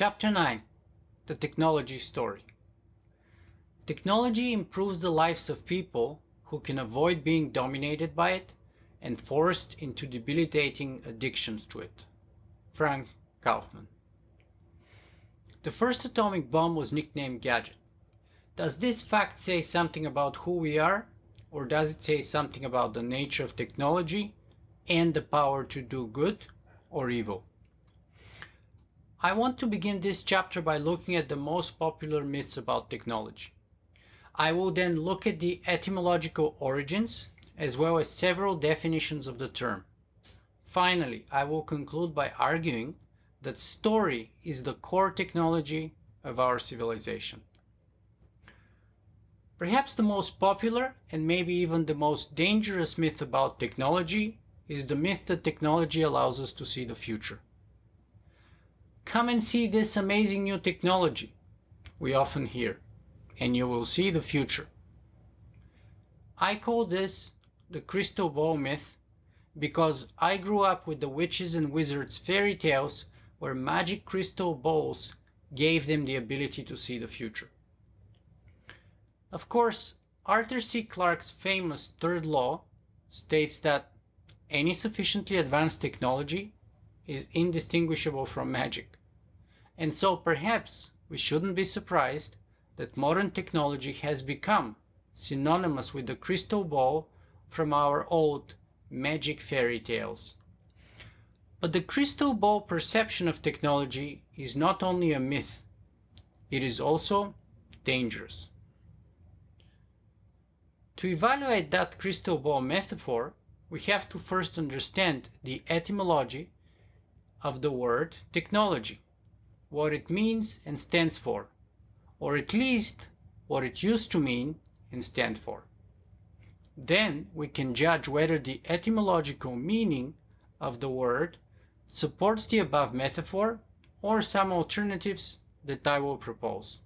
Chapter 9 The Technology Story Technology improves the lives of people who can avoid being dominated by it and forced into debilitating addictions to it. Frank Kaufmann. The first atomic bomb was nicknamed Gadget. Does this fact say something about who we are, or does it say something about the nature of technology and the power to do good or evil? I want to begin this chapter by looking at the most popular myths about technology. I will then look at the etymological origins as well as several definitions of the term. Finally, I will conclude by arguing that story is the core technology of our civilization. Perhaps the most popular and maybe even the most dangerous myth about technology is the myth that technology allows us to see the future. Come and see this amazing new technology, we often hear, and you will see the future. I call this the crystal ball myth because I grew up with the witches and wizards fairy tales where magic crystal balls gave them the ability to see the future. Of course, Arthur C. Clarke's famous third law states that any sufficiently advanced technology is indistinguishable from magic. And so perhaps we shouldn't be surprised that modern technology has become synonymous with the crystal ball from our old magic fairy tales. But the crystal ball perception of technology is not only a myth, it is also dangerous. To evaluate that crystal ball metaphor, we have to first understand the etymology of the word technology, what it means and stands for, or at least what it used to mean and stand for. Then we can judge whether the etymological meaning of the word supports the above metaphor or some alternatives that I will propose.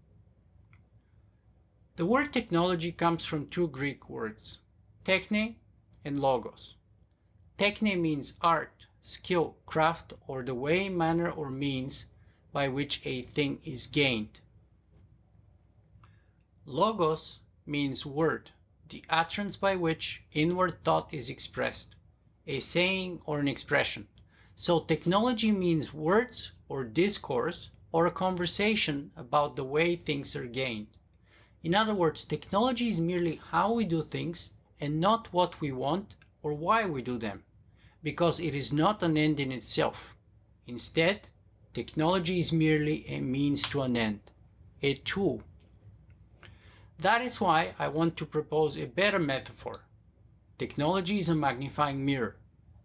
The word technology comes from two Greek words, techne and logos. Techne means art, skill, craft, or the way, manner, or means by which a thing is gained. Logos means word, the utterance by which inward thought is expressed, a saying or an expression. So technology means words or discourse or a conversation about the way things are gained. In other words, technology is merely how we do things and not what we want or why we do them, because it is not an end in itself. Instead, technology is merely a means to an end, a tool that is why I want to propose a better metaphor. Technology is a magnifying mirror.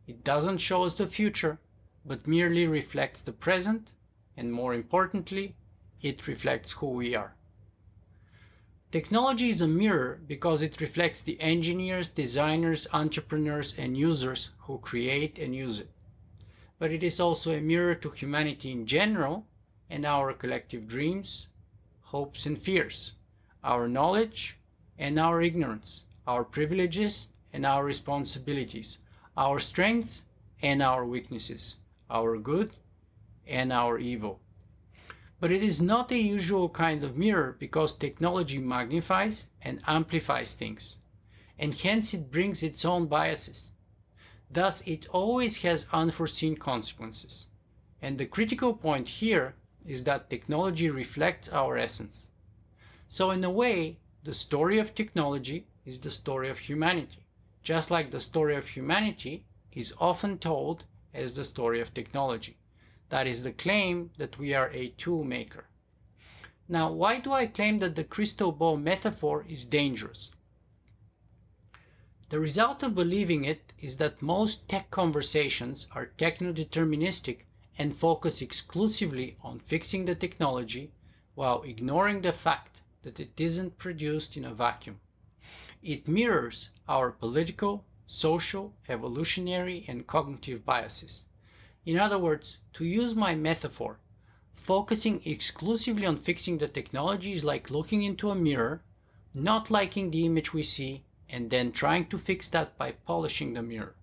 It doesn't show us the future, but merely reflects the present, and more importantly, it reflects who we are. Technology is a mirror because it reflects the engineers, designers, entrepreneurs, and users who create and use it. But it is also a mirror to humanity in general and our collective dreams, hopes, and fears our knowledge and our ignorance, our privileges and our responsibilities, our strengths and our weaknesses, our good and our evil. But it is not a usual kind of mirror because technology magnifies and amplifies things, and hence it brings its own biases. Thus, it always has unforeseen consequences. And the critical point here is that technology reflects our essence. So in a way, the story of technology is the story of humanity, just like the story of humanity is often told as the story of technology. That is the claim that we are a tool maker. Now, why do I claim that the crystal ball metaphor is dangerous? The result of believing it is that most tech conversations are techno-deterministic and focus exclusively on fixing the technology while ignoring the fact that it isn't produced in a vacuum. It mirrors our political, social, evolutionary, and cognitive biases. In other words, to use my metaphor, focusing exclusively on fixing the technology is like looking into a mirror, not liking the image we see, and then trying to fix that by polishing the mirror.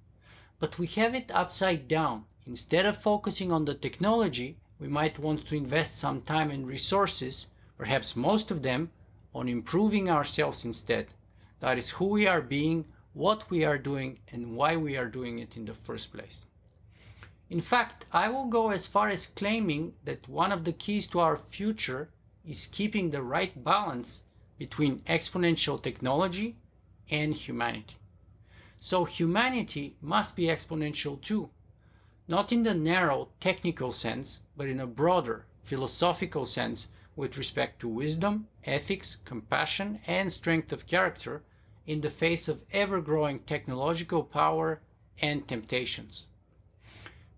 But we have it upside down. Instead of focusing on the technology, we might want to invest some time and resources, perhaps most of them, on improving ourselves instead. That is who we are being, what we are doing, and why we are doing it in the first place. In fact, I will go as far as claiming that one of the keys to our future is keeping the right balance between exponential technology and humanity. So humanity must be exponential too, not in the narrow technical sense, but in a broader philosophical sense with respect to wisdom, ethics, compassion, and strength of character in the face of ever-growing technological power and temptations.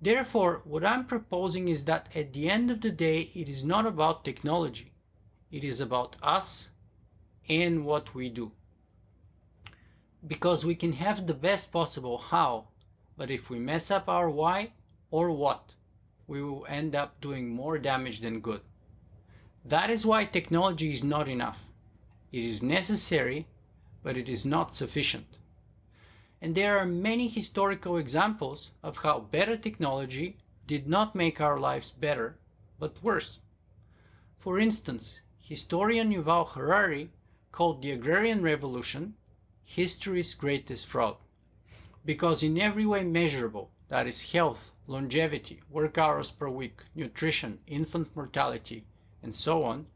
Therefore, what I'm proposing is that at the end of the day, it is not about technology. It is about us and what we do. Because we can have the best possible how, but if we mess up our why or what, we will end up doing more damage than good. That is why technology is not enough. It is necessary, but it is not sufficient. And there are many historical examples of how better technology did not make our lives better, but worse. For instance, historian Yuval Harari called the agrarian revolution history's greatest fraud, because in every way measurable, that is health, longevity, work hours per week, nutrition, infant mortality, and so on,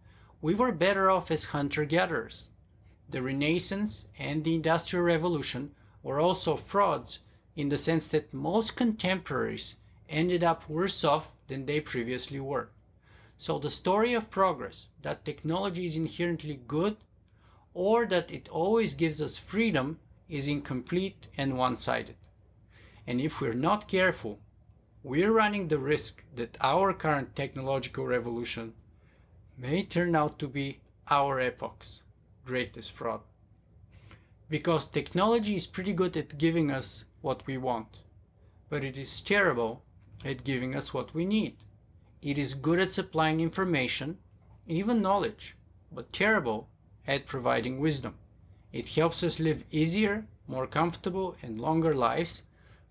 we were better off as hunter-gatherers. The Renaissance and the Industrial Revolution were also frauds in the sense that most contemporaries ended up worse off than they previously were. So the story of progress, that technology is inherently good or that it always gives us freedom is incomplete and one-sided. And if we're not careful, we're running the risk that our current technological revolution may turn out to be our epoch's greatest fraud. Because technology is pretty good at giving us what we want, but it is terrible at giving us what we need. It is good at supplying information, even knowledge, but terrible at providing wisdom. It helps us live easier, more comfortable, and longer lives,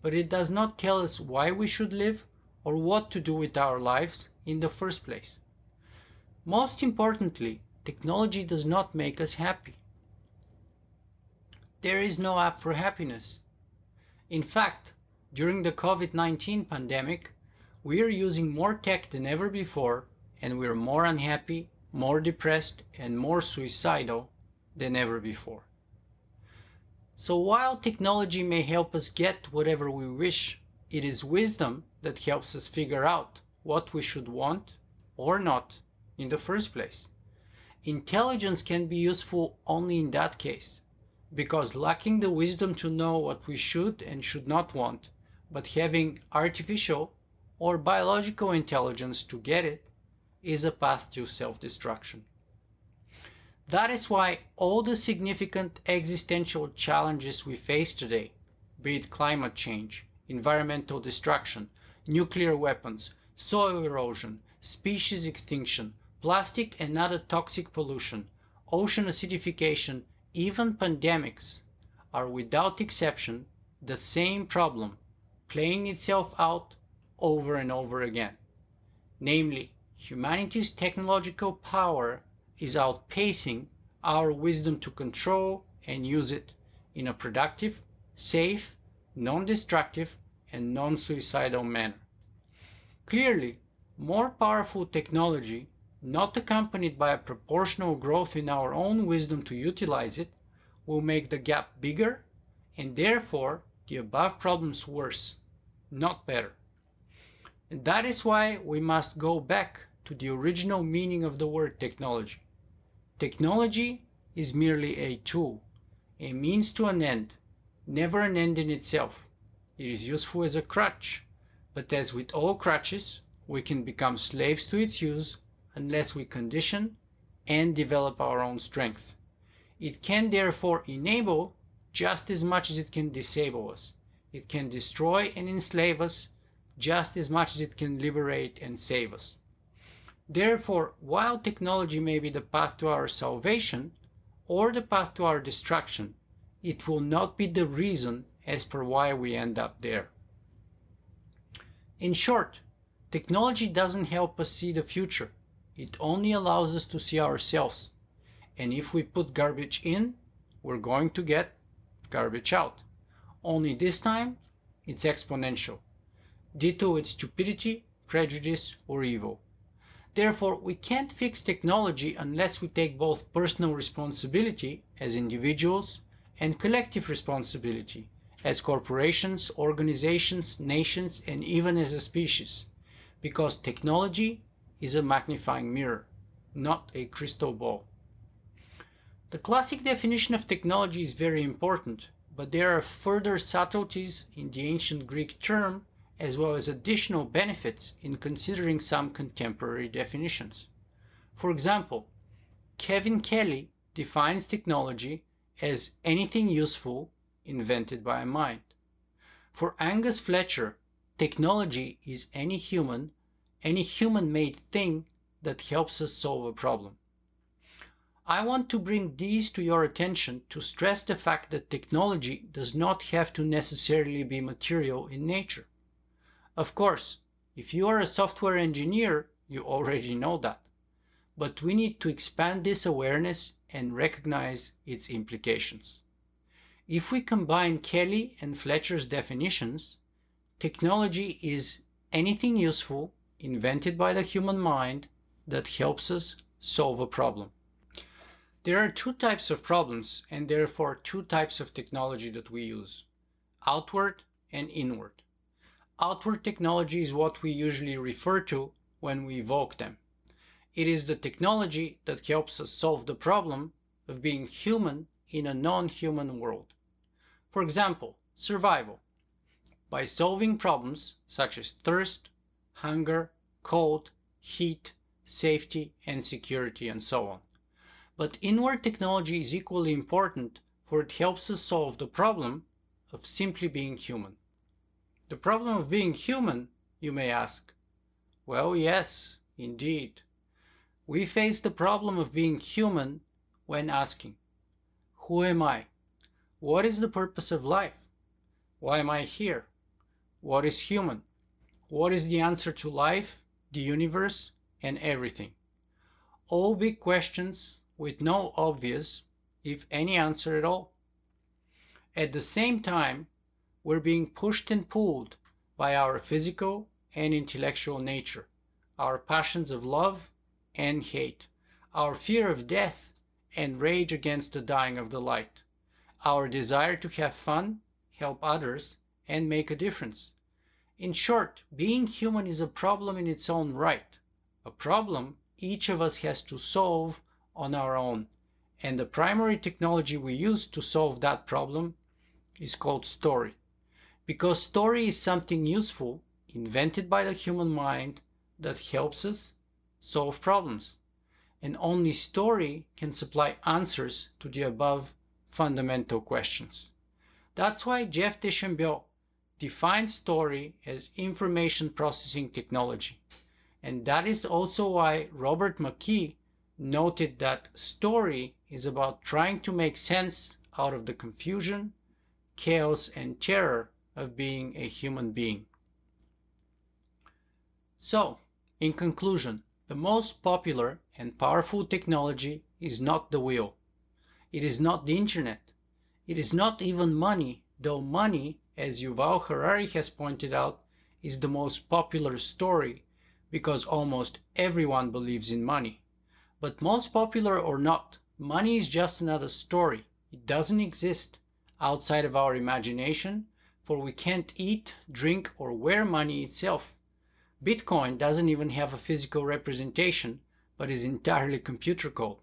but it does not tell us why we should live or what to do with our lives in the first place. Most importantly, technology does not make us happy. There is no app for happiness. In fact, during the COVID-19 pandemic, we are using more tech than ever before and we are more unhappy more depressed and more suicidal than ever before. So while technology may help us get whatever we wish, it is wisdom that helps us figure out what we should want or not in the first place. Intelligence can be useful only in that case, because lacking the wisdom to know what we should and should not want, but having artificial or biological intelligence to get it, is a path to self-destruction. That is why all the significant existential challenges we face today, be it climate change, environmental destruction, nuclear weapons, soil erosion, species extinction, plastic and other toxic pollution, ocean acidification, even pandemics, are without exception the same problem playing itself out over and over again. Namely, humanity's technological power is outpacing our wisdom to control and use it in a productive, safe, non-destructive, and non-suicidal manner. Clearly, more powerful technology, not accompanied by a proportional growth in our own wisdom to utilize it, will make the gap bigger and therefore the above problems worse, not better. And that is why we must go back to the original meaning of the word technology. Technology is merely a tool, a means to an end, never an end in itself. It is useful as a crutch, but as with all crutches, we can become slaves to its use unless we condition and develop our own strength. It can therefore enable just as much as it can disable us. It can destroy and enslave us just as much as it can liberate and save us. Therefore, while technology may be the path to our salvation or the path to our destruction, it will not be the reason as per why we end up there. In short, Technology doesn't help us see the future. It only allows us to see ourselves. And if we put garbage in, we're going to get garbage out. Only this time, it's exponential. Ditto its stupidity, prejudice, or evil. Therefore, we can't fix technology unless we take both personal responsibility as individuals and collective responsibility as corporations, organizations, nations, and even as a species. Because technology is a magnifying mirror, not a crystal ball. The classic definition of technology is very important, but there are further subtleties in the ancient Greek term as well as additional benefits in considering some contemporary definitions. For example, Kevin Kelly defines technology as anything useful invented by a mind. For Angus Fletcher, technology is any human, any human-made thing that helps us solve a problem. I want to bring these to your attention to stress the fact that technology does not have to necessarily be material in nature. Of course, if you are a software engineer, you already know that. But we need to expand this awareness and recognize its implications. If we combine Kelly and Fletcher's definitions, technology is anything useful invented by the human mind that helps us solve a problem. There are two types of problems and therefore two types of technology that we use, outward and inward. Outward technology is what we usually refer to when we evoke them. It is the technology that helps us solve the problem of being human in a non-human world. For example, survival. By solving problems such as thirst, hunger, cold, heat, safety, and security, and so on. But inward technology is equally important for it helps us solve the problem of simply being human. The problem of being human, you may ask. Well, yes, indeed. We face the problem of being human when asking, Who am I? What is the purpose of life? Why am I here? What is human? What is the answer to life, the universe, and everything? All big questions with no obvious, if any answer at all. At the same time, we're being pushed and pulled by our physical and intellectual nature, our passions of love and hate, our fear of death and rage against the dying of the light, our desire to have fun, help others, and make a difference. In short, being human is a problem in its own right, a problem each of us has to solve on our own. And the primary technology we use to solve that problem is called story. Because story is something useful, invented by the human mind, that helps us solve problems. And only story can supply answers to the above fundamental questions. That's why Jeff Deschambault defines story as information processing technology. And that is also why Robert McKee noted that story is about trying to make sense out of the confusion, chaos, and terror of being a human being. So, in conclusion, the most popular and powerful technology is not the wheel. It is not the internet. It is not even money, though money, as Yuval Harari has pointed out, is the most popular story because almost everyone believes in money. But most popular or not, money is just another story. It doesn't exist outside of our imagination, for we can't eat, drink, or wear money itself. Bitcoin doesn't even have a physical representation, but is entirely computer code.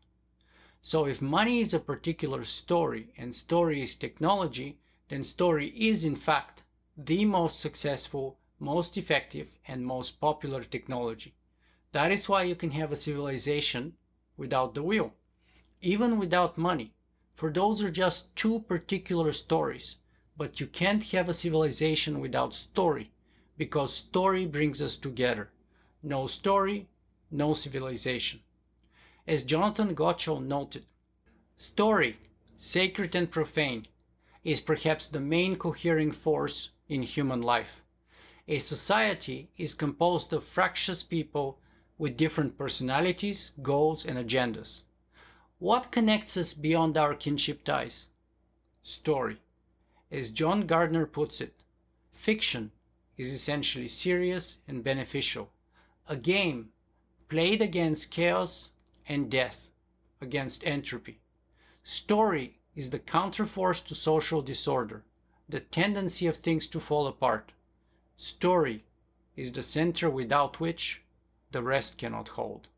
So if money is a particular story and story is technology, then story is in fact the most successful, most effective, and most popular technology. That is why you can have a civilization without the wheel, even without money, for those are just two particular stories. But you can't have a civilization without story, because story brings us together. No story, no civilization. As Jonathan Gottschall noted, story, sacred and profane, is perhaps the main cohering force in human life. A society is composed of fractious people with different personalities, goals, and agendas. What connects us beyond our kinship ties? Story. As John Gardner puts it, fiction is essentially serious and beneficial, a game played against chaos and death, against entropy. Story is the counterforce to social disorder, the tendency of things to fall apart. Story is the center without which the rest cannot hold.